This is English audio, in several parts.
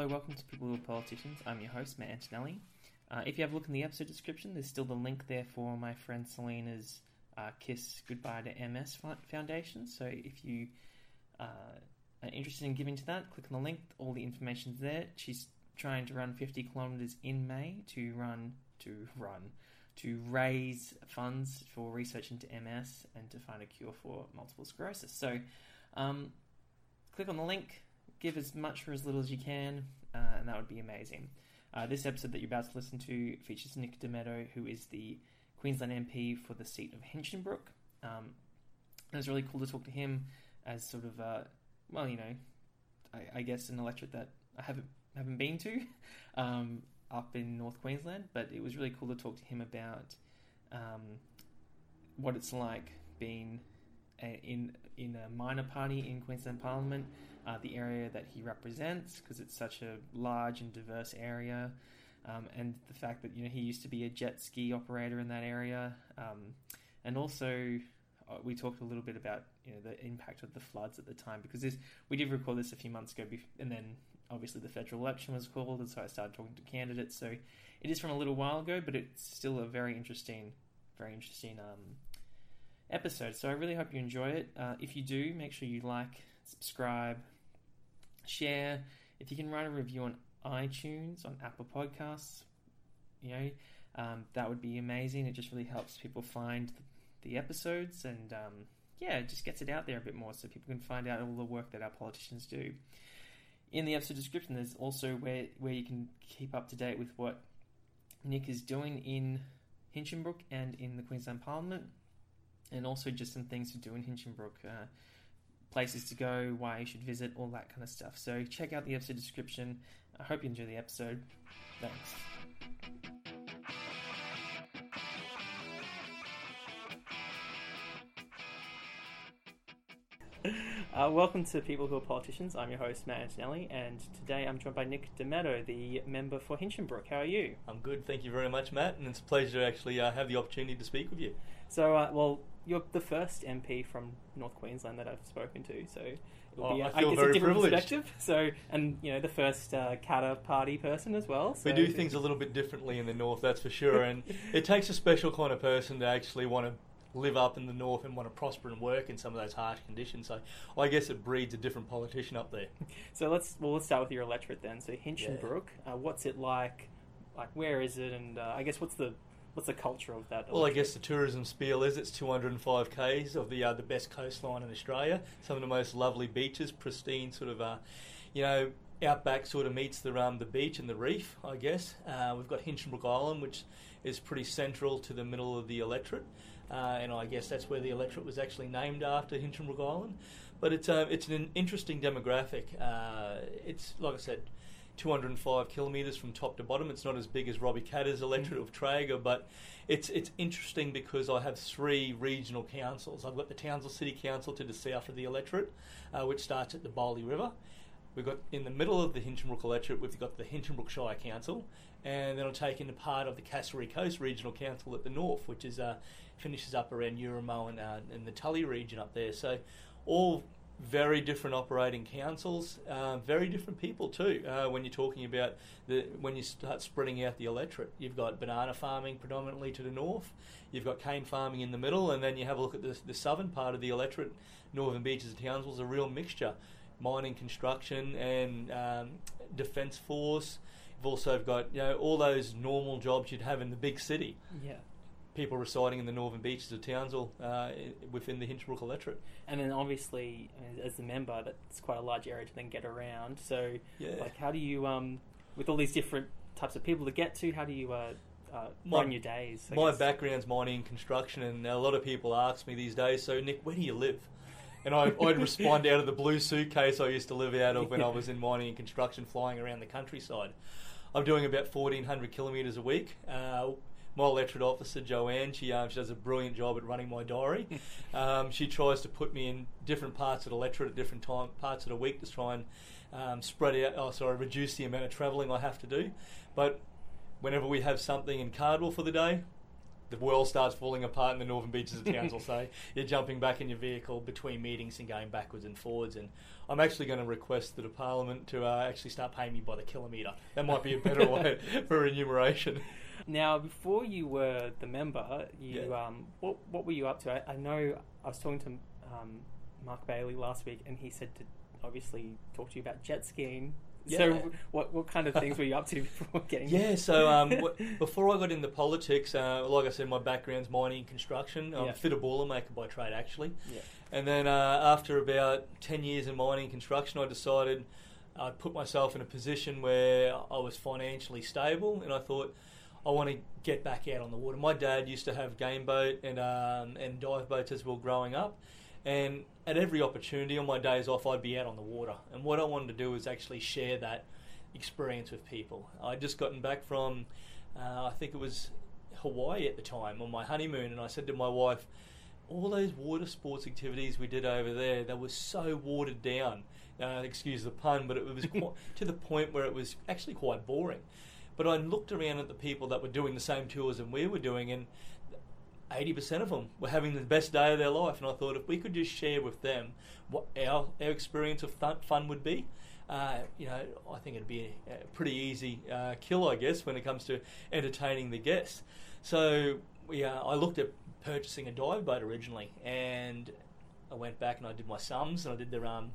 Hello, welcome to People Who Are Politicians. I'm your host, Matt Antonelli. Uh, if you have a look in the episode description, there's still the link there for my friend Selena's uh, Kiss Goodbye to MS Foundation. So if you uh, are interested in giving to that, click on the link. All the information's there. She's trying to run 50 kilometers in May to run to run to raise funds for research into MS and to find a cure for multiple sclerosis. So um, click on the link, give as much or as little as you can, uh, and that would be amazing. Uh, this episode that you're about to listen to features Nick Dametto, who is the Queensland MP for the seat of Hinchinbrook. Um, it was really cool to talk to him as sort of, uh, well, you know, I, I, guess an electorate that I haven't haven't been to um, up in North Queensland, but it was really cool to talk to him about um, what it's like being in in a minor party in Queensland Parliament uh, the area that he represents because it's such a large and diverse area, um, and the fact that you know he used to be a jet ski operator in that area, um, and also uh, we talked a little bit about you know the impact of the floods at the time because this we did record this a few months ago, and then obviously the federal election was called, and so I started talking to candidates. So it is from a little while ago, but it's still a very interesting, very interesting um, episode. So I really hope you enjoy it. Uh, if you do, make sure you like, subscribe, share. If you can write a review on iTunes, on Apple Podcasts, you know, um, that would be amazing. It just really helps people find the, episodes and, um, yeah, it just gets it out there a bit more so people can find out all the work that our politicians do. In the episode description, there's also where, where you can keep up to date with what Nick is doing in Hinchinbrook and in the Queensland Parliament, and also just some things to do in Hinchinbrook. Uh, places to go, why you should visit, all that kind of stuff. So check out the episode description. I hope you enjoy the episode. Thanks. Uh, welcome to People Who Are Politicians. I'm your host, Matt Antonelli, and today I'm joined by Nick Di the member for Hinchinbrook. How are you? I'm good, thank you very much, Matt, and it's a pleasure to actually uh, have the opportunity to speak with you. So, uh, well, you're the first MP from North Queensland that I've spoken to, so it'll oh, be, a, I feel I very a different privileged. perspective. So, and you know, the first uh, Katter Party person as well. So. We do things a little bit differently in the North, that's for sure, and it takes a special kind of person to actually want to live up in the north and want to prosper and work in some of those harsh conditions. So I guess it breeds a different politician up there. So let's well let's start with your electorate then. So Hinchinbrook, yeah. uh, what's it like? Like where is it? And uh, I guess what's the what's the culture of that? Well, I guess the tourism spiel is it's 205 k's of the uh, the best coastline in Australia. Some of the most lovely beaches, pristine sort of, uh, you know, outback sort of meets the um, the beach and the reef. I guess uh, we've got Hinchinbrook Island, which is pretty central to the middle of the electorate, uh, and I guess that's where the electorate was actually named after Hinchinbrook Island. But it's uh, it's an interesting demographic. Uh, it's like I said 205 kilometres from top to bottom. It's not as big as Robbie Katter's electorate mm. of Traeger, but it's it's interesting because I have three regional councils. I've got the Townsville City Council to the south of the electorate, uh, which starts at the Bohle River. We've got in the middle of the Hinchinbrook electorate, we've got the Hinchinbrook Shire Council, and then I'll take into part of the Cassowary Coast Regional Council at the north, which is uh, finishes up around Euramo and, uh, and the Tully region up there. So all very different operating councils, uh, very different people too. Uh, when you're talking about the when you start spreading out the electorate, you've got banana farming predominantly to the north, you've got cane farming in the middle, and then you have a look at the, the southern part of the electorate. Northern Beaches and Townsville is a real mixture, mining, construction, and um, defence force. You've also got you know all those normal jobs you'd have in the big city. Yeah people residing in the northern beaches of Townsville uh, within the Hinchinbrook electorate. And then obviously, as a member, that's quite a large area to then get around. So, yeah. like, how do you, um, with all these different types of people to get to, how do you uh, uh, my, run your days? I my guess? background's mining and construction, and a lot of people ask me these days, so Nick, where do you live? And I, would respond out of the blue suitcase I used to live out of when I was in mining and construction, flying around the countryside. I'm doing about 1,400 kilometres a week. Uh, my electorate officer Joanne, she um, she does a brilliant job at running my diary. um, she tries to put me in different parts of the electorate at different time parts of the week to try and um, spread out. Oh, sorry, reduce the amount of travelling I have to do. But whenever we have something in Cardwell for the day, the world starts falling apart in the northern beaches of Townsville. say you're jumping back in your vehicle between meetings and going backwards and forwards. And I'm actually going to request that the Parliament to uh, actually start paying me by the kilometre. That might be a better way for remuneration. Now, before you were the member, you Yeah. um, what what were you up to? I, I know I was talking to um, Mark Bailey last week, and he said to obviously talk to you about jet skiing. Yeah. So, what what kind of things were you up to before getting? Yeah, so um, w- before I got into politics, uh, like I said, my background's mining and construction. I'm Yeah. a fitter boiler maker by trade, actually. Yeah. And then uh, after about 10 years in mining and construction, I decided I'd put myself in a position where I was financially stable and I thought I want to get back out on the water. My dad used to have game boat and, um, and dive boats as well growing up. And at every opportunity on my days off, I'd be out on the water. And what I wanted to do was actually share that experience with people. I'd just gotten back from, uh, I think it was Hawaii at the time, on my honeymoon, and I said to my wife, all those water sports activities we did over there, they were so watered down. Uh, excuse the pun, but it was quite, to the point where it was actually quite boring. But I looked around at the people that were doing the same tours and we were doing, and 80% of them were having the best day of their life. And I thought if we could just share with them what our, our experience of fun, fun would be, uh, you know, I think it'd be a, a pretty easy uh, kill, I guess, when it comes to entertaining the guests. So we, uh, I looked at purchasing a dive boat originally, and I went back and I did my sums and I did the um,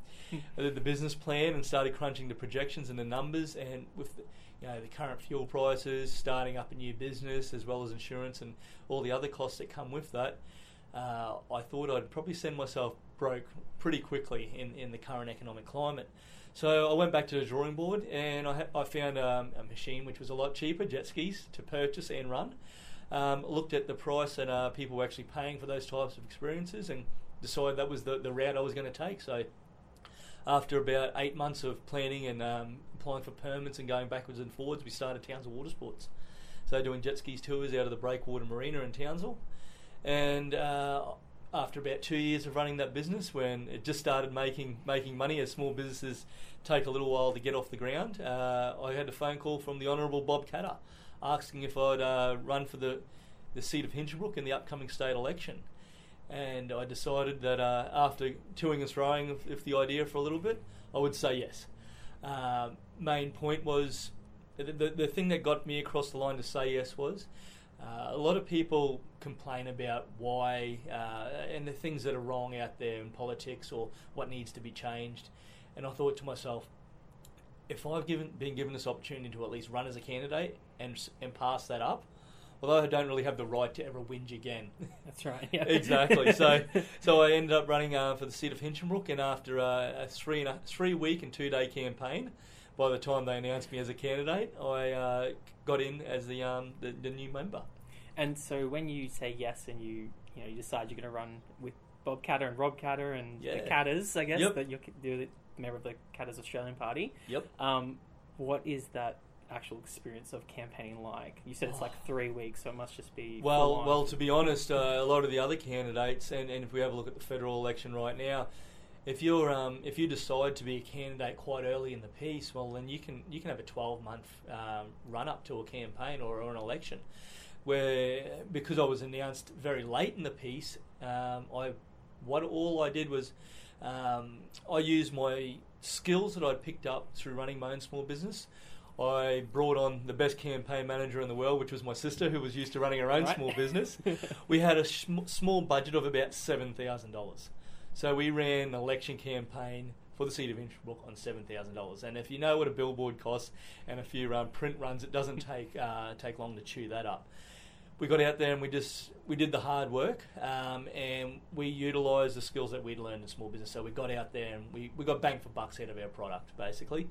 I did the business plan and started crunching the projections and the numbers. And with the, you know the current fuel prices, starting up a new business as well as insurance and all the other costs that come with that, uh, I thought I'd probably send myself broke pretty quickly in, in the current economic climate. So I went back to the drawing board and I, ha- I found um, a machine which was a lot cheaper, jet skis, to purchase and run. Um, looked at the price that uh, people were actually paying for those types of experiences and decided that was the, the route I was going to take. So after about eight months of planning and um, applying for permits and going backwards and forwards, we started Townsville Water Sports. So doing jet skis tours out of the Breakwater Marina in Townsville. And uh, after about two years of running that business, when it just started making making money, as small businesses take a little while to get off the ground, uh, I had a phone call from the Honourable Bob Katter asking if I'd uh, run for the, the seat of Hinchinbrook in the upcoming state election. And I decided that uh, after toing and throwing if, the idea for a little bit, I would say yes. Um main point was the, the, the thing that got me across the line to say yes was uh, a lot of people complain about why uh, and the things that are wrong out there in politics or what needs to be changed. And I thought to myself, if I've given been given this opportunity to at least run as a candidate and and pass that up, although I don't really have the right to ever whinge again. That's right. Yeah. exactly. So, so I ended up running uh, for the seat of Hinchinbrook, and after uh, a three and a, three week and two day campaign, by the time they announced me as a candidate, I uh, got in as the, um, the the new member. And so when you say yes and you you know you decide you're going to run with Bob Katter and Rob Katter and Yeah. the Katters, I guess Yep. that you're you're the member of the Katter's Australian Party. Yep. Um, what is that actual experience of campaigning like? You said it's like three weeks, so it must just be Well, well, to be honest, uh, a lot of the other candidates, and, and if we have a look at the federal election right now, if you're um, if you decide to be a candidate quite early in the piece, well, then you can you can have a 12 month um, run up to a campaign or, or an election. Where because I was announced very late in the piece, um, I what all I did was um, I used my skills that I'd picked up through running my own small business. I brought on the best campaign manager in the world, which was my sister, who was used to running her own Right. small business. we had a sm- small budget of about seven thousand dollars, so we ran an election campaign for the seat of Inchbrook on seven thousand dollars. And if you know what a billboard costs and a few um, print runs, it doesn't take uh, take long to chew that up we got out there and we just we did the hard work um, and we utilised the skills that we'd learned in small business. So we got out there and we, we got bang for bucks out of our product basically.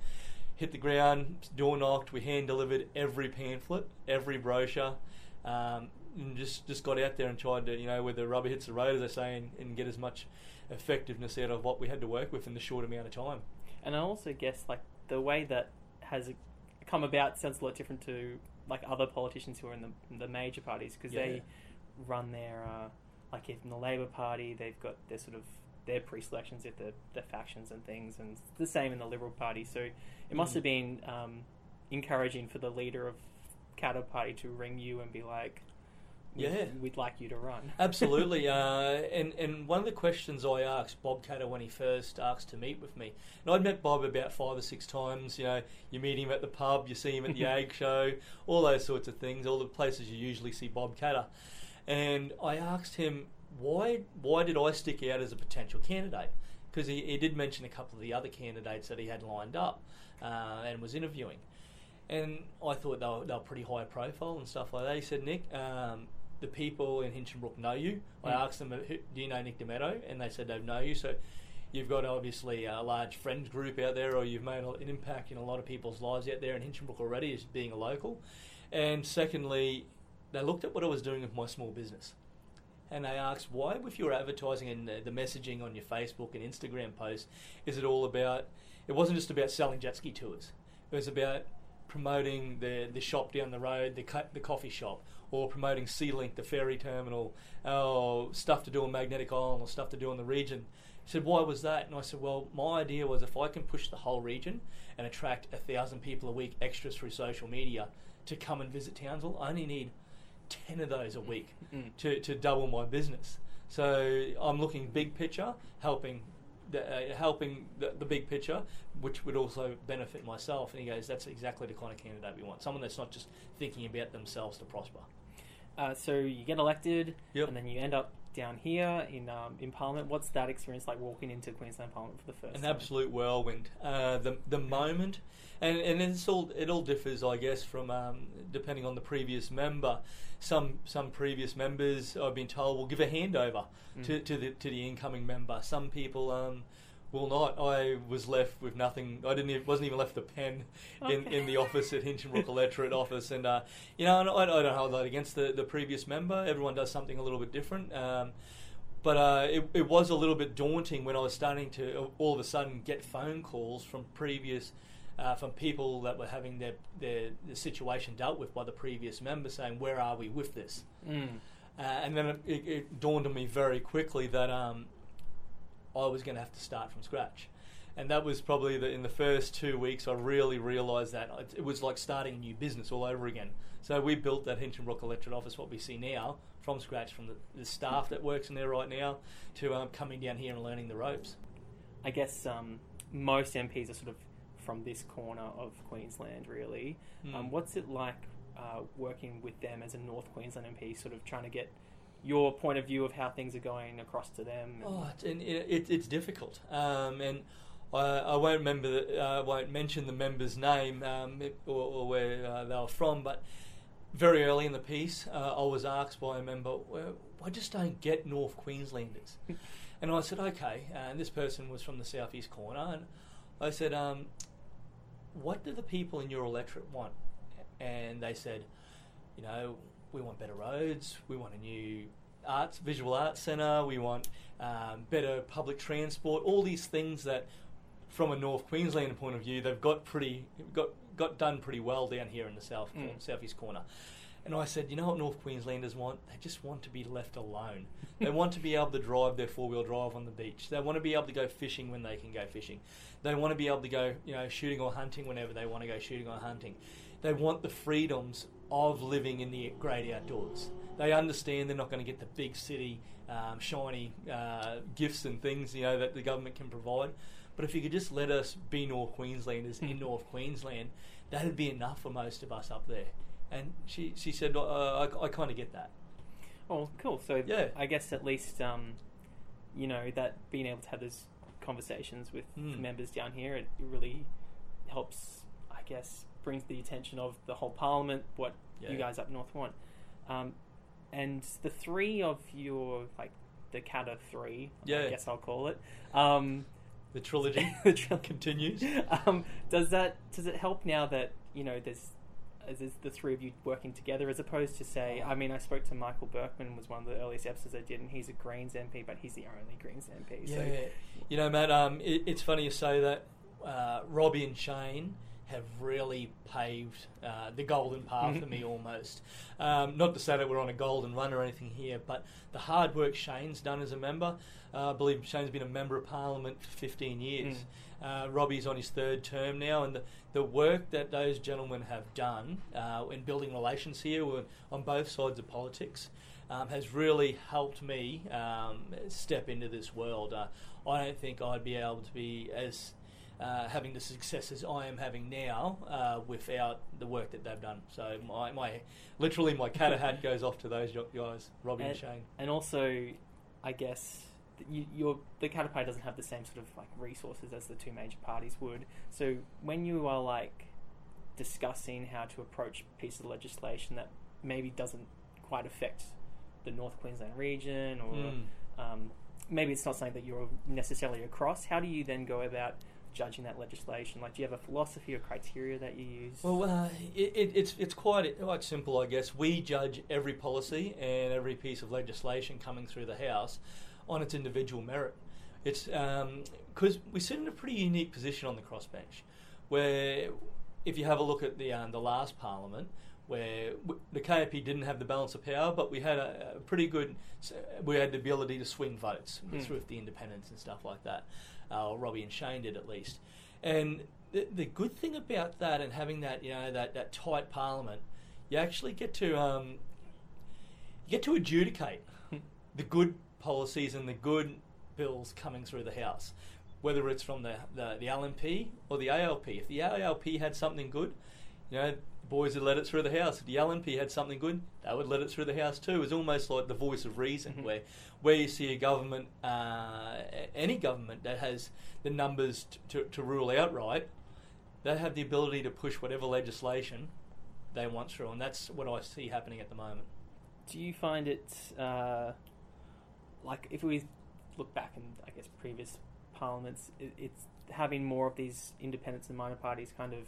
Hit the ground, door knocked. We hand delivered every pamphlet, every brochure, um, and just just got out there and tried to you know where the rubber hits the road, as they say, and, and get as much effectiveness out of what we had to work with in the short amount of time. And I also guess like the way that has come about sounds a lot different to like other politicians who are in the, the major parties because Yeah. they run their uh, like if in the Labor Party they've got their sort of their pre-selections if the the factions and things and it's the same in the Liberal Party. So it must have been um, encouraging for the leader of Katter Party to ring you and be like, Yeah. we'd like you to run. Absolutely, uh, and and one of the questions I asked Bob Katter when he first asked to meet with me, and I'd met Bob about five or six times. You know, you meet him at the pub, you see him at the Ag Show, all those sorts of things, all the places you usually see Bob Katter, and I asked him why why did I stick out as a potential candidate? Because he, he did mention a couple of the other candidates that he had lined up uh, and was interviewing. And I thought they were, they were pretty high profile and stuff like that. He said, Nick, um, the people in Hinchinbrook know you. I Mm. asked them, do you know Nick Dametto? And they said they know you. So you've got obviously a large friend group out there, or you've made an impact in a lot of people's lives out there in Hinchinbrook already as being a local. And secondly, they looked at what I was doing with my small business. And they asked, why, with your advertising and the, the messaging on your Facebook and Instagram posts, is it all about? It wasn't just about selling jet ski tours. It was about promoting the the shop down the road, the co- the coffee shop, or promoting Sea-Link, the ferry terminal, or stuff to do on Magnetic Island, or stuff to do in the region. He said, why was that? And I said, well, my idea was if I can push the whole region and attract a thousand people a week extras through social media to come and visit Townsville, I only need 10 of those a week Mm. to, to double my business. So I'm looking big picture, helping the, uh, helping the, the big picture, which would also benefit myself. And he goes, that's exactly the kind of candidate we want. Someone that's not just thinking about themselves to prosper. Uh, so you get elected, Yep. and then you end up down here in um, in Parliament. What's that experience like walking into Queensland Parliament for the first An time? absolute whirlwind. Uh, the the moment, and and it's all it all differs, I guess, from um, depending on the previous member. Some some previous members, I've been told, will give a handover to, Mm. to the to the incoming member. Some people um, will not. I was left with nothing. I didn't even, wasn't even left a pen in, Okay. in the office at Hinchinbrook Electorate office, and uh, you know, and I, I don't hold that against the, the previous member. Everyone does something a little bit different. Um, but uh, it, it was a little bit daunting when I was starting to uh, all of a sudden get phone calls from previous, uh, from people that were having their, their, their situation dealt with by the previous member saying, Where are we with this? Mm. Uh, and then it, it, it dawned on me very quickly that um, I was going to have to start from scratch. And that was probably the, in the first two weeks, I really realised that it, it was like starting a new business all over again. So we built that Hinchinbrook Electorate office, what we see now, from scratch, from the, the staff that works in there right now to um, coming down here and learning the ropes. I guess um, most MPs are sort of from this corner of Queensland, really. Mm. Um, what's it like uh, working with them as a North Queensland MP, sort of trying to get your point of view of how things are going across to them? and- Oh, it's, and it, it, it's difficult, um, and I, I won't remember, the, uh, won't mention the member's name um, or, or where uh, they were from, but very early in the piece, uh, I was asked by a member, well, "I just don't get North Queenslanders," and I said, "Okay." And this person was from the southeast corner, and I said, um, "What do the people in your electorate want?" And they said, "You know, we want better roads. We want a new arts, visual arts centre. We want um, better public transport. All these things that, from a North Queensland point of view, they've got pretty got got done pretty well down here in the south Mm. southeast corner." And I said, you know what North Queenslanders want? They just want to be left alone. they want to be able to drive their four wheel drive on the beach. They want to be able to go fishing when they can go fishing. They want to be able to go, you know, shooting or hunting whenever they want to go shooting or hunting. They want the freedoms of living in the great outdoors. They understand they're not going to get the big city, um, shiny uh, gifts and things, you know, that the government can provide. But if you could just let us be North Queenslanders in North Queensland, that'd be enough for most of us up there. And she, she said, uh, I, I kind of get that. Oh, cool. So Yeah. I guess at least um, you know that being able to have those conversations with Mm. members down here, it really helps. I guess brings the attention of the whole parliament what you guys up north want. Um, and the three of your like the Katter three, I Yeah. guess I'll call it. Um, The trilogy the trilogy. continues. Um, does that does it help now that you know there's as is the three of you working together as opposed to say I mean I spoke to Michael Berkman was one of the earliest episodes I did and he's a Greens MP but he's the only Greens MP Yeah, so you know, Matt. Um, it, it's funny you say that. Uh, Robbie and Shane, have really paved uh, the golden path for me almost. Um, not to say that we're on a golden run or anything here, but the hard work Shane's done as a member. Uh, I believe Shane's been a member of Parliament for 15 years. Uh, Robbie's on his third term now, and the, the work that those gentlemen have done uh, in building relations here on both sides of politics um, has really helped me um, step into this world. Uh, I don't think I'd be able to be as uh, having the successes I am having now uh, without the work that they've done. So my, my literally my cat hat goes off to those guys, Robbie and, and, Shane. and also, I guess you, your the Katter Party doesn't have the same sort of like resources as the two major parties would. So when you are like discussing how to approach pieces of legislation that maybe doesn't quite affect the North Queensland region, or Mm. um, maybe it's not something that you're necessarily across, how do you then go about judging that legislation? Like, do you have a philosophy or criteria that you use? Well, uh, it, it, it's it's quite quite simple, I guess. We judge every policy and every piece of legislation coming through the House on its individual merit. It's because we sit in a pretty unique position on the crossbench, where if you have a look at the um, the last Parliament, where w- the KAP didn't have the balance of power, but we had a, a pretty good, we had the ability to swing votes Hmm. through the independents and stuff like that. Uh, or Robbie and Shane did at least. And the, the good thing about that and having that, you know, that, that tight parliament, you actually get to um, you get to adjudicate the good policies and the good bills coming through the House, whether it's from the, the, the LNP or the ALP. If the ALP had something good, you know, the boys would let it through the House. If the LNP had something good, they would let it through the House too. It's almost like the voice of reason, Mhm. where where you see a government, uh, any government that has the numbers t- to, to rule outright, they have the ability to push whatever legislation they want through, and that's what I see happening at the moment. Do you find it uh, like if we look back in I guess previous parliaments, it, it's having more of these independents and minor parties kind of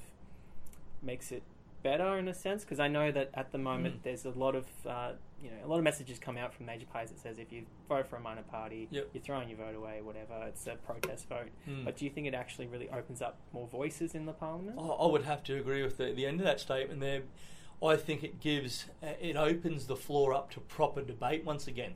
makes it better in a sense because I know that at the moment Mm. there's a lot of uh, you know a lot of messages come out from major parties that says if you vote for a minor party, Yep. you're throwing your vote away, whatever. It's a protest vote. Mm. But do you think it actually really opens up more voices in the parliament? I I would have to agree with the, the end of that statement there. I think it gives, uh, it opens the floor up to proper debate once again.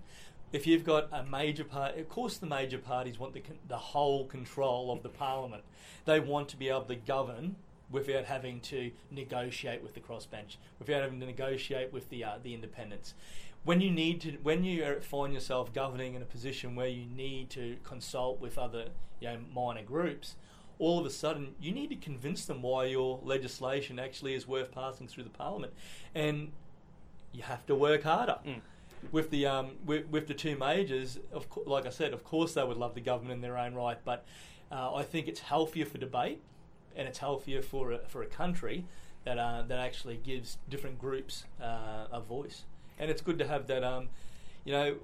If you've got a major party, of course, the major parties want the, con- the whole control of the parliament. They want to be able to govern without having to negotiate with the crossbench, without having to negotiate with the uh, the independents. When you need to, when you find yourself governing in a position where you need to consult with other, you know, minor groups, all of a sudden you need to convince them why your legislation actually is worth passing through the parliament, and you have to work harder. Mm. With the um, with, with the two majors, of co- like I said, of course they would love the government in their own right, but uh, I think it's healthier for debate, and it's healthier for a, for a country that uh, that actually gives different groups uh, a voice, and it's good to have that. Um, you know,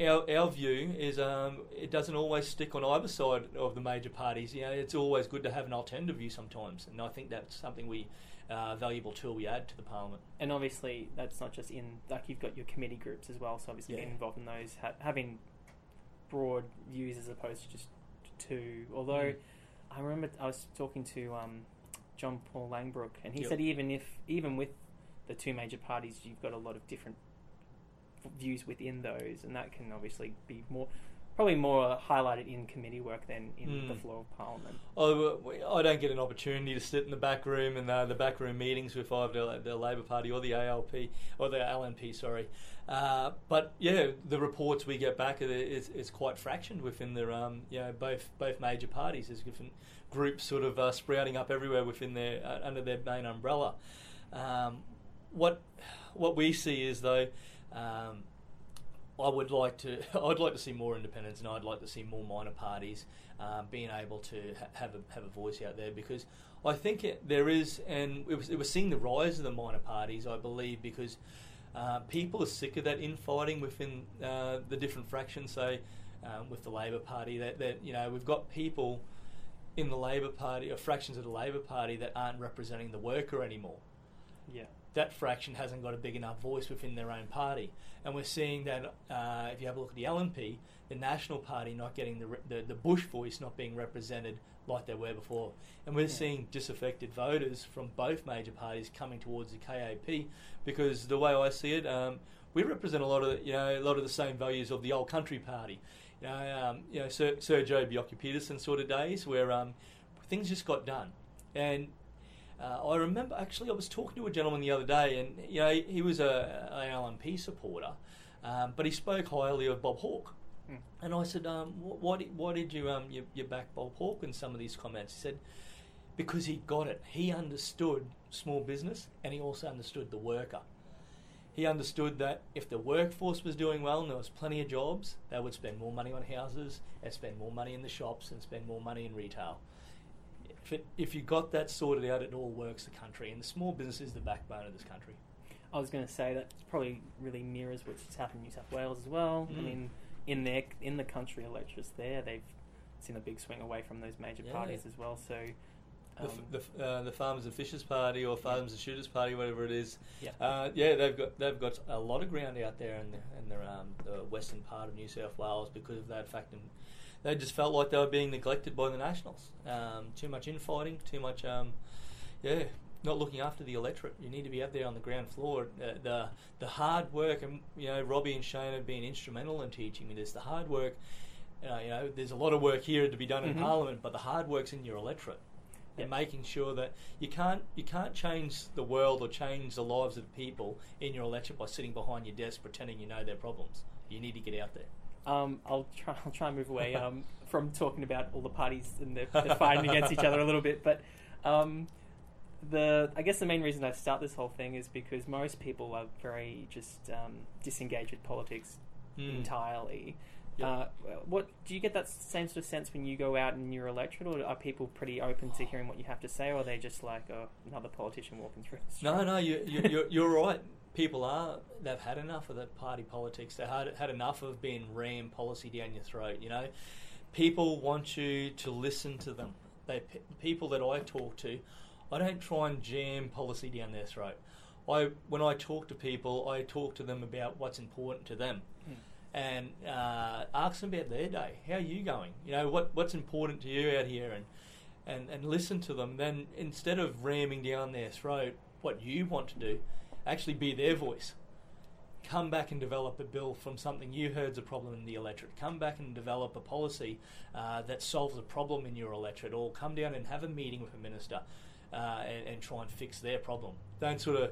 our, our view is um, it doesn't always stick on either side of the major parties. You know, it's always good to have an alternative view sometimes, and I think that's something we uh, valuable tool we add to the parliament. and obviously that's not just in like you've got your committee groups as well so obviously Yeah. getting involved in those ha- having broad views as opposed to just two although Mm. I remember i was talking to um, john paul Langbroek and he Yep. said even if even with the two major parties you've got a lot of different views within those and that can obviously be more probably more highlighted in committee work than in the Mm. floor of parliament Oh, I don't get an opportunity to sit in the back room and uh, the back room meetings with either the, the Labor Party or the ALP or the LNP. Sorry, uh, but yeah, the reports we get back are- is, is quite fractioned within the um, you know both both major parties. There's different groups sort of uh, sprouting up everywhere within their uh, under their main umbrella. Um, what what we see is though. Um, I would like to. I'd like to see more independents, and I'd like to see more minor parties um, being able to ha- have a have a voice out there because I think it, there is, and it was, it was seeing the rise of the minor parties. I believe because uh, people are sick of that infighting within uh, the different fractions. Say um, with the Labor Party, that, that you know we've got people in the Labor Party or fractions of the Labor Party that aren't representing the worker anymore that fraction hasn't got a big enough voice within their own party. And we're seeing that uh, if you have a look at the LNP, the National Party not getting the, re- the, the Bush voice not being represented like they were before. And we're Yeah. seeing disaffected voters from both major parties coming towards the KAP because the way I see it, um, we represent a lot of you know a lot of the same values of the old country party. You know, um, you know Sir, Sir Joe Bjelke-Petersen sort of days where um, things just got done. And uh, I remember actually I was talking to a gentleman the other day, and you know he was a an LNP supporter, um, but he spoke highly of Bob Hawke. Mm. And I said, um, why, did, why did you, um, you you back Bob Hawke in some of these comments? He said, because he got it. He understood small business, and he also understood the worker. He understood that if the workforce was doing well and there was plenty of jobs, they would spend more money on houses, they'd spend more money in the shops, and spend more money in retail. If, it, if you got that sorted out, it all works the country, and the small business is the backbone of this country. I was going to say that probably really mirrors what's happened in New South Wales as well. I Mm. mean, in their in the country electorates there, they've seen a big swing away from those major Yeah. parties as well. So, The, um, f- the, uh, the Farmers and Fishers Party or Farmers and Shooters Party, whatever it is, yeah, Uh, yeah, they've got they've got a lot of ground out there in the, in the, um, the western part of New South Wales because of that fact, and they just felt like they were being neglected by the Nationals. Um, too much infighting, too much, um, yeah, not looking after the electorate. You need to be out there on the ground floor. Uh, the the hard work, and you know, Robbie and Shane have been instrumental in teaching me this. The hard work. Uh, you know, there's a lot of work here to be done in Mhm. Parliament, but the hard work's in your electorate and making sure that you can't you can't change the world or change the lives of people in your electorate by sitting behind your desk pretending you know their problems. You need to get out there. Um, I'll try. I'll try and move away um, from talking about all the parties and they're, they're fighting against each other a little bit. But um, the I guess the main reason I start this whole thing is because most people are very just um, disengaged with politics Mm. entirely. Yep. Uh, what do you get that same sort of sense when you go out in your electorate, or are people pretty open to hearing what you have to say, or are they just like oh, another politician walking through? No, no, you, you, you're, you're right. People are, they've had enough of that party politics. They've had, had enough of being rammed policy down your throat, you know. People want you to listen to them. They, people that I talk to, I don't try and jam policy down their throat. I, when I talk to people, I talk to them about what's important to them Hmm. and uh, ask them about their day. How are you going? You know, what what's important to you out here, and and and listen to them. Then instead of ramming down their throat what you want to do, actually be their voice. Come back and develop a bill from something you heard's a problem in the electorate. Come back and develop a policy uh, that solves a problem in your electorate, or come down and have a meeting with a minister uh, and, and try and fix their problem. Don't sort of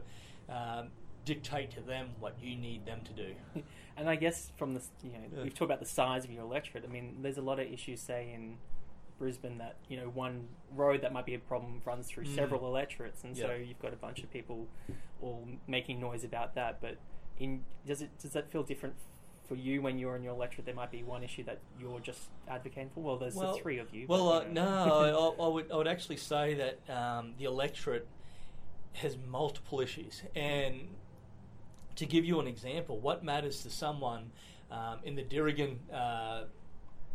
um, dictate to them what you need them to do. And I guess from the you know Yeah. we've talked about the size of your electorate. I mean, there's a lot of issues, say in Brisbane, that you know one road that might be a problem runs through Mm. several electorates, and so you've got a bunch of people all making noise about that. But in does it does that feel different for you when you're in your electorate? There might be one issue that you're just advocating for. Well, there's Well- the three of you. Well, but, uh, no. I, I would I would actually say that um, the electorate has multiple issues, and to give you an example, what matters to someone um, in the Deeragun uh,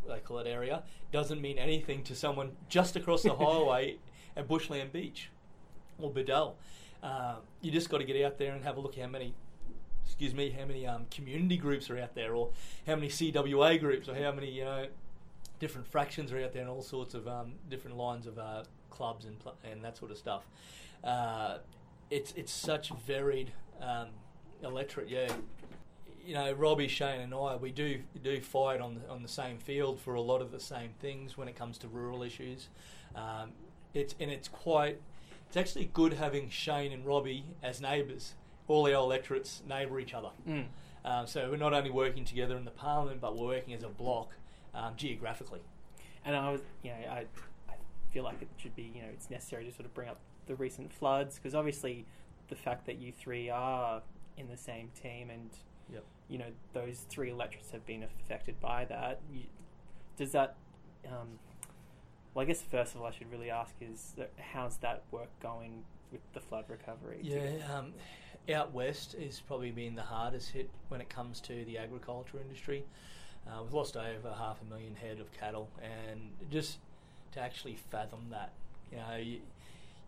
they call it area, doesn't mean anything to someone just across the highway at Bushland Beach or Burdell. Uh, you just got to get out there and have a look how many. Excuse me, how many um, community groups are out there, or how many CWA groups, or how many you know different fractions are out there and all sorts of um, different lines of uh, clubs and pl- and that sort of stuff. Uh, it's it's such varied um, electorate. Yeah, you know, Robbie, Shane, and I we do do fight on the, on the same field for a lot of the same things when it comes to rural issues. Um, it's and it's quite. It's actually good having Shane and Robbie as neighbours. All our electorates neighbour each other. Mm. Um, so we're not only working together in the parliament, but we're working as a block um, geographically. And I was, you know, I, I feel like it should be, you know, it's necessary to sort of bring up the recent floods because obviously the fact that you three are in the same team and, Yep. You know, those three electorates have been affected by that. You, does that, um, well, I guess first of all, I should really ask is that how's that work going with the flood recovery? Yeah, um, out west is probably been the hardest hit when it comes to the agriculture industry. Uh, we've lost over half a million head of cattle, and just to actually fathom that, you know, you,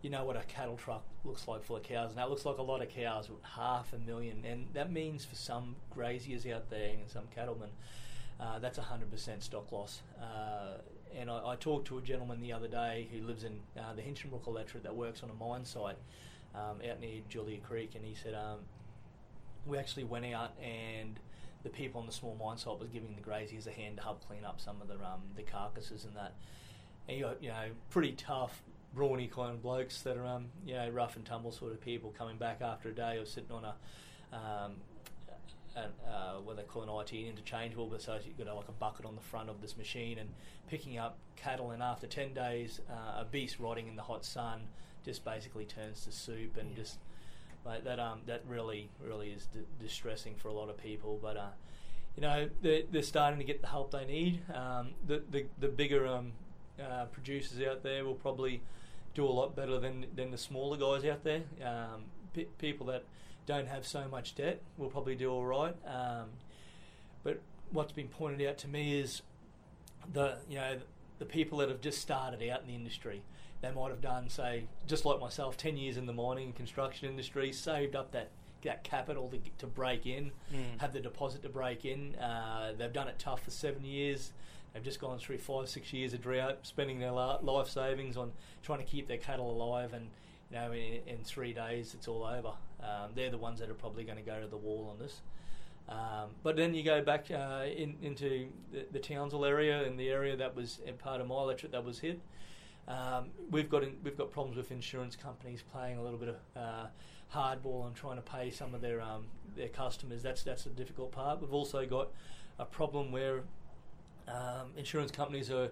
you know what a cattle truck looks like full of cows, and that looks like a lot of cows, half a million, and that means for some graziers out there and some cattlemen, uh, that's 100% stock loss. Uh, and I, I, talked to a gentleman the other day who lives in uh, the Hinchinbrook electorate that works on a mine site um, out near Julia Creek, and he said um, we actually went out and the people on the small mine site was giving the graziers a hand to help clean up some of the um, the carcasses and that. And you got you know pretty tough brawny kind of blokes that are um, you know rough and tumble sort of people coming back after a day of sitting on a um, uh, what they call an IT interchangeable, but so you've got like a bucket on the front of this machine and picking up cattle. And after 10 days, uh, a beast rotting in the hot sun just basically turns to soup and yeah. just like that. Um, that really, really is d- distressing for a lot of people. But uh, you know, they're, they're starting to get the help they need. Um, the, the the bigger um, uh, producers out there will probably do a lot better than than the smaller guys out there. Um, p- people that don't have so much debt will probably do all right. Um, but what's been pointed out to me is the you know the people that have just started out in the industry. They might have done, say, just like myself, ten years in the mining and construction industry, saved up that that capital to, to break in, mm. have the deposit to break in. Uh, they've done it tough for seven years. They've just gone through five, six years of drought, spending their life savings on trying to keep their cattle alive, and you know, in, in three days it's all over. Um, they're the ones that are probably going to go to the wall on this. Um, but then you go back uh, in, into the, the, Townsville area and the area that was part of my electorate that was hit. Um, we've got in, we've got problems with insurance companies playing a little bit of uh, hardball and trying to pay some of their um, their customers. That's that's the difficult part. We've also got a problem where um, insurance companies are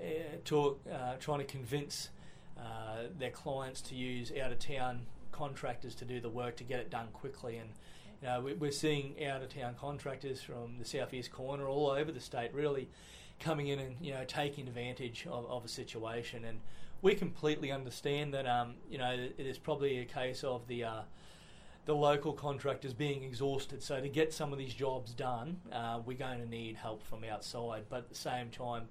uh, talk, uh, trying to convince uh, their clients to use out of town contractors to do the work to get it done quickly. And you know, we, are seeing out of town contractors from the southeast corner all over the state really coming in and you know taking advantage of, of a situation. And we completely understand that um, you know it is probably a case of the uh, the local contractors being exhausted. So to get some of these jobs done, uh, we're going to need help from outside. But at the same time,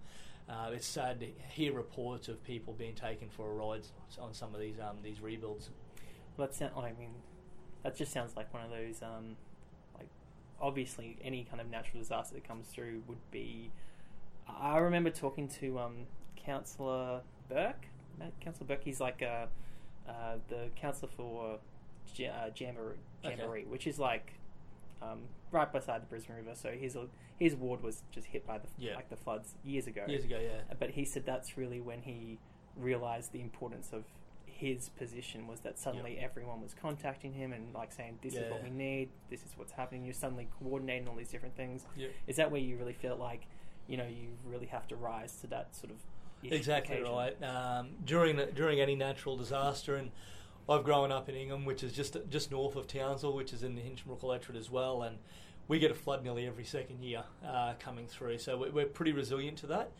uh, it's sad to hear reports of people being taken for a ride on some of these um, these rebuilds. Well, that sound, I mean, that just sounds like one of those. Um, like, obviously, any kind of natural disaster that comes through would be. I remember talking to um, Councillor Burke. Councillor Burke, he's like uh, uh, the councillor for uh, Jamboree, Jamboree okay. which is like um, right beside the Brisbane River. So his his ward was just hit by the yeah. like the floods years ago. Years ago, yeah. But he said that's really when he realized the importance of his position was that suddenly yep. everyone was contacting him and like saying this yeah. is what we need this is what's happening you're suddenly coordinating all these different things yep. is that where you really felt like you know you really have to rise to that sort of exactly occasion? right um, during during any natural disaster and I've grown up in Ingham, which is just just north of Townsville, which is in the Hinchinbrook electorate as well, and we get a flood nearly every second year uh, coming through. So we're, we're, pretty resilient to that,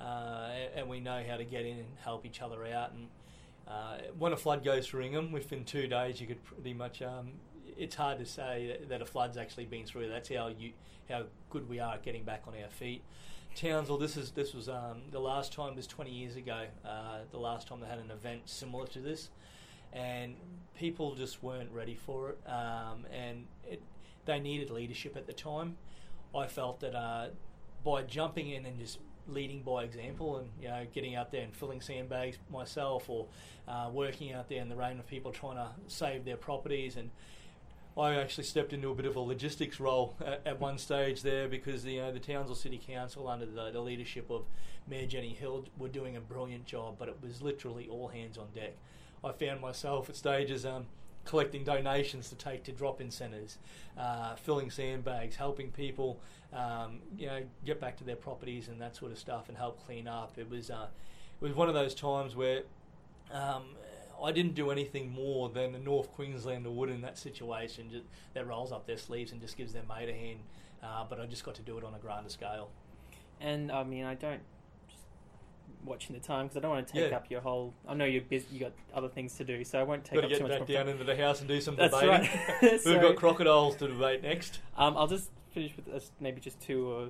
uh, and we know how to get in and help each other out. And uh, when a flood goes through Ingham, within two days, you could pretty much. Um, it's hard to say that, a flood's actually been through. That's how you how good we are at getting back on our feet. Townsville, this is this was um, the last time. This twenty years ago. Uh, the last time they had an event similar to this and people just weren't ready for it. Um, and it, they needed leadership at the time. I felt that uh, by jumping in and just leading by example, and you know, getting out there and filling sandbags myself, or uh, working out there in the rain with people trying to save their properties and I actually stepped into a bit of a logistics role at, at one stage there because you know, the Townsville City Council, under the, the, leadership of Mayor Jenny Hill, were doing a brilliant job, but it was literally all hands on deck. I found myself at stages um, collecting donations to take to drop-in centres, uh, filling sandbags, helping people, um, you know, get back to their properties and that sort of stuff, and help clean up. It was uh, it was one of those times where. Um, I didn't do anything more than a North Queenslander would in that situation, just, that rolls up their sleeves and just gives their mate a hand. Uh, but I just got to do it on a grander scale. And I mean, I don't watching the time because I don't want to take yeah. up your whole. I know you're busy. You got other things to do, so I won't take got up too much. Got to get back down into the house and do some That's debating. Right. so, We've got crocodiles to debate next. Um, I'll just finish with uh, maybe just two or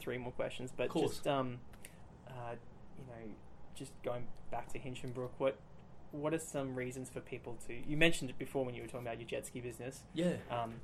three more questions, but just um, uh, you know, just going back to Hinchinbrook, what what are some reasons for people to? You mentioned it before when you were talking about your jet ski business. Yeah. Um,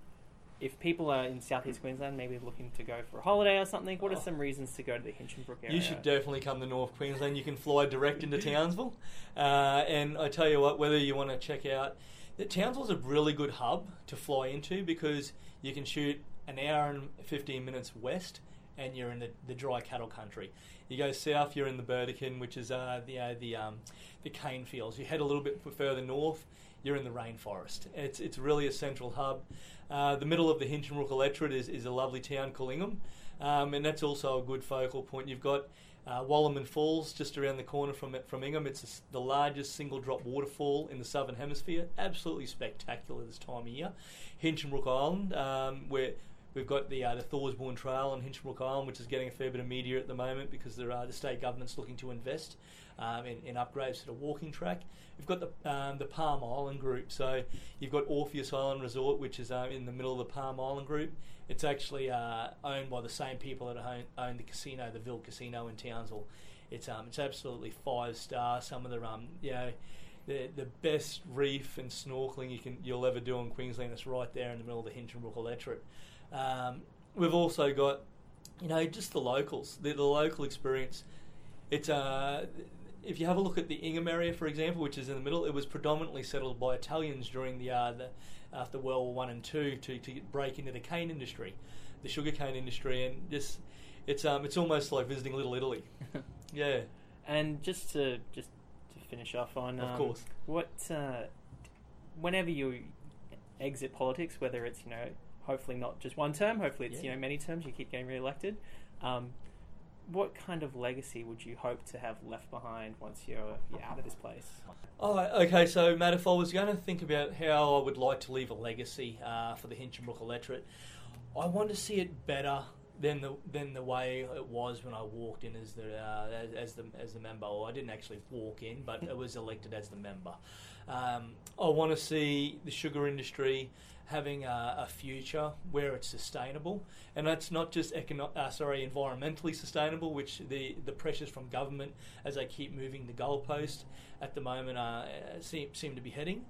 if people are in southeast Queensland, maybe looking to go for a holiday or something, what are Oh. some reasons to go to the Hinchinbrook area? You should definitely come to North Queensland. You can fly direct into Townsville. Uh, and I tell you what, whether you want to check out, that Townsville's a really good hub to fly into because you can shoot an hour and 15 minutes west and you're in the, the dry cattle country. You go south, you're in the Burdekin, which is uh, the, uh, the, um, the cane fields. You head a little bit further north, you're in the rainforest. It's, it's really a central hub. Uh, the middle of the Hinchinbrook electorate is, is a lovely town called Ingham, um, and that's also a good focal point. You've got uh, Wallaman Falls just around the corner from from Ingham. It's a the largest single drop waterfall in the southern hemisphere. Absolutely spectacular this time of year. Hinchinbrook Island, um, where we've got the uh, the Thorsbourne Trail on Hinchinbrook Island, which is getting a fair bit of media at the moment because there are the state government's looking to invest um, in, upgrades to the walking track. We've got the um, the Palm Island group, so you've got Orpheus Island Resort, which is uh, in the middle of the Palm Island group. It's actually uh, owned by the same people that own, own the casino, the Ville Casino in Townsville. It's um, it's absolutely five star. Some of the um, you know, the the best reef and snorkeling you can you'll ever do in Queensland. It's right there in the middle of the Hinchinbrook electorate. Um, we've also got, you know, just the locals, the, the local experience. It's uh, if you have a look at the Ingham area, for example, which is in the middle, it was predominantly settled by Italians during the uh, the after World War One and Two to to break into the cane industry, the sugar cane industry, and just it's um it's almost like visiting Little Italy. Yeah, And just to just to finish off on, Of um, course. what uh, whenever you exit politics, whether it's you know hopefully not just one term, hopefully it's you know many terms, you keep getting re-elected. Um, what kind of legacy would you hope to have left behind once you're, you're out of this place? Oh, okay. So, Matt, if I was going to think about how I would like to leave a legacy uh, for the Hinchinbrook electorate, I want to see it better than the than the way it was when I walked in as the uh, as, as the as the member. Or I didn't actually walk in, but I was elected as the member. Um, I want to see the sugar industry having a, a future where it's sustainable, and that's not just econo- uh, sorry environmentally sustainable, which the the pressures from government as they keep moving the goalpost at the moment uh, seem seem to be heading,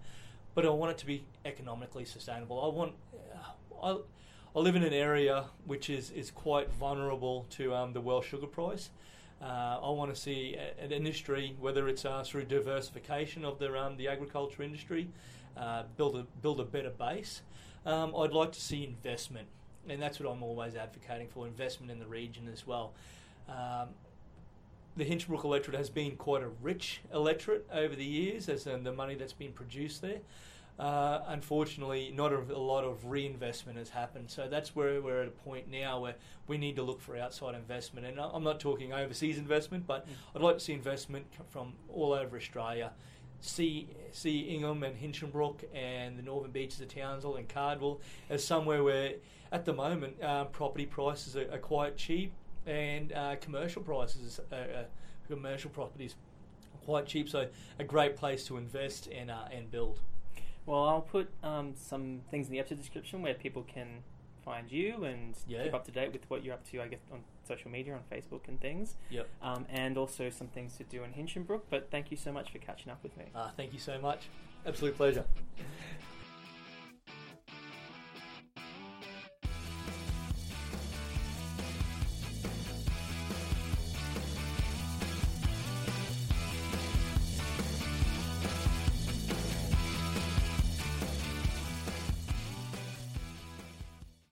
but I want it to be economically sustainable. I want uh, I. I live in an area which is, is quite vulnerable to um, the world sugar price. Uh, I want to see an industry, whether it's uh, through diversification of the um, the agriculture industry, uh, build a build a better base. Um, I'd like to see investment, and that's what I'm always advocating for: investment in the region as well. Um, the Hinchinbrook electorate has been quite a rich electorate over the years, as in the money that's been produced there. Uh, unfortunately, not a, a lot of reinvestment has happened. So that's where we're at a point now where we need to look for outside investment. And I'm not talking overseas investment, but I'd like to see investment from all over Australia. See, see Ingham and Hinchinbrook and the northern beaches of Townsville and Cardwell as somewhere where, at the moment, uh, property prices are, are quite cheap and uh, commercial prices, commercial properties, are quite cheap. So a great place to invest and uh, and build. Well, I'll put um, some things in the episode description where people can find you and Yeah. keep up to date with what you're up to, I guess, on social media, on Facebook and things. Yep. Um, and also some things to do in Hinchinbrook. But thank you so much for catching up with me. Uh, thank you so much. Absolute pleasure.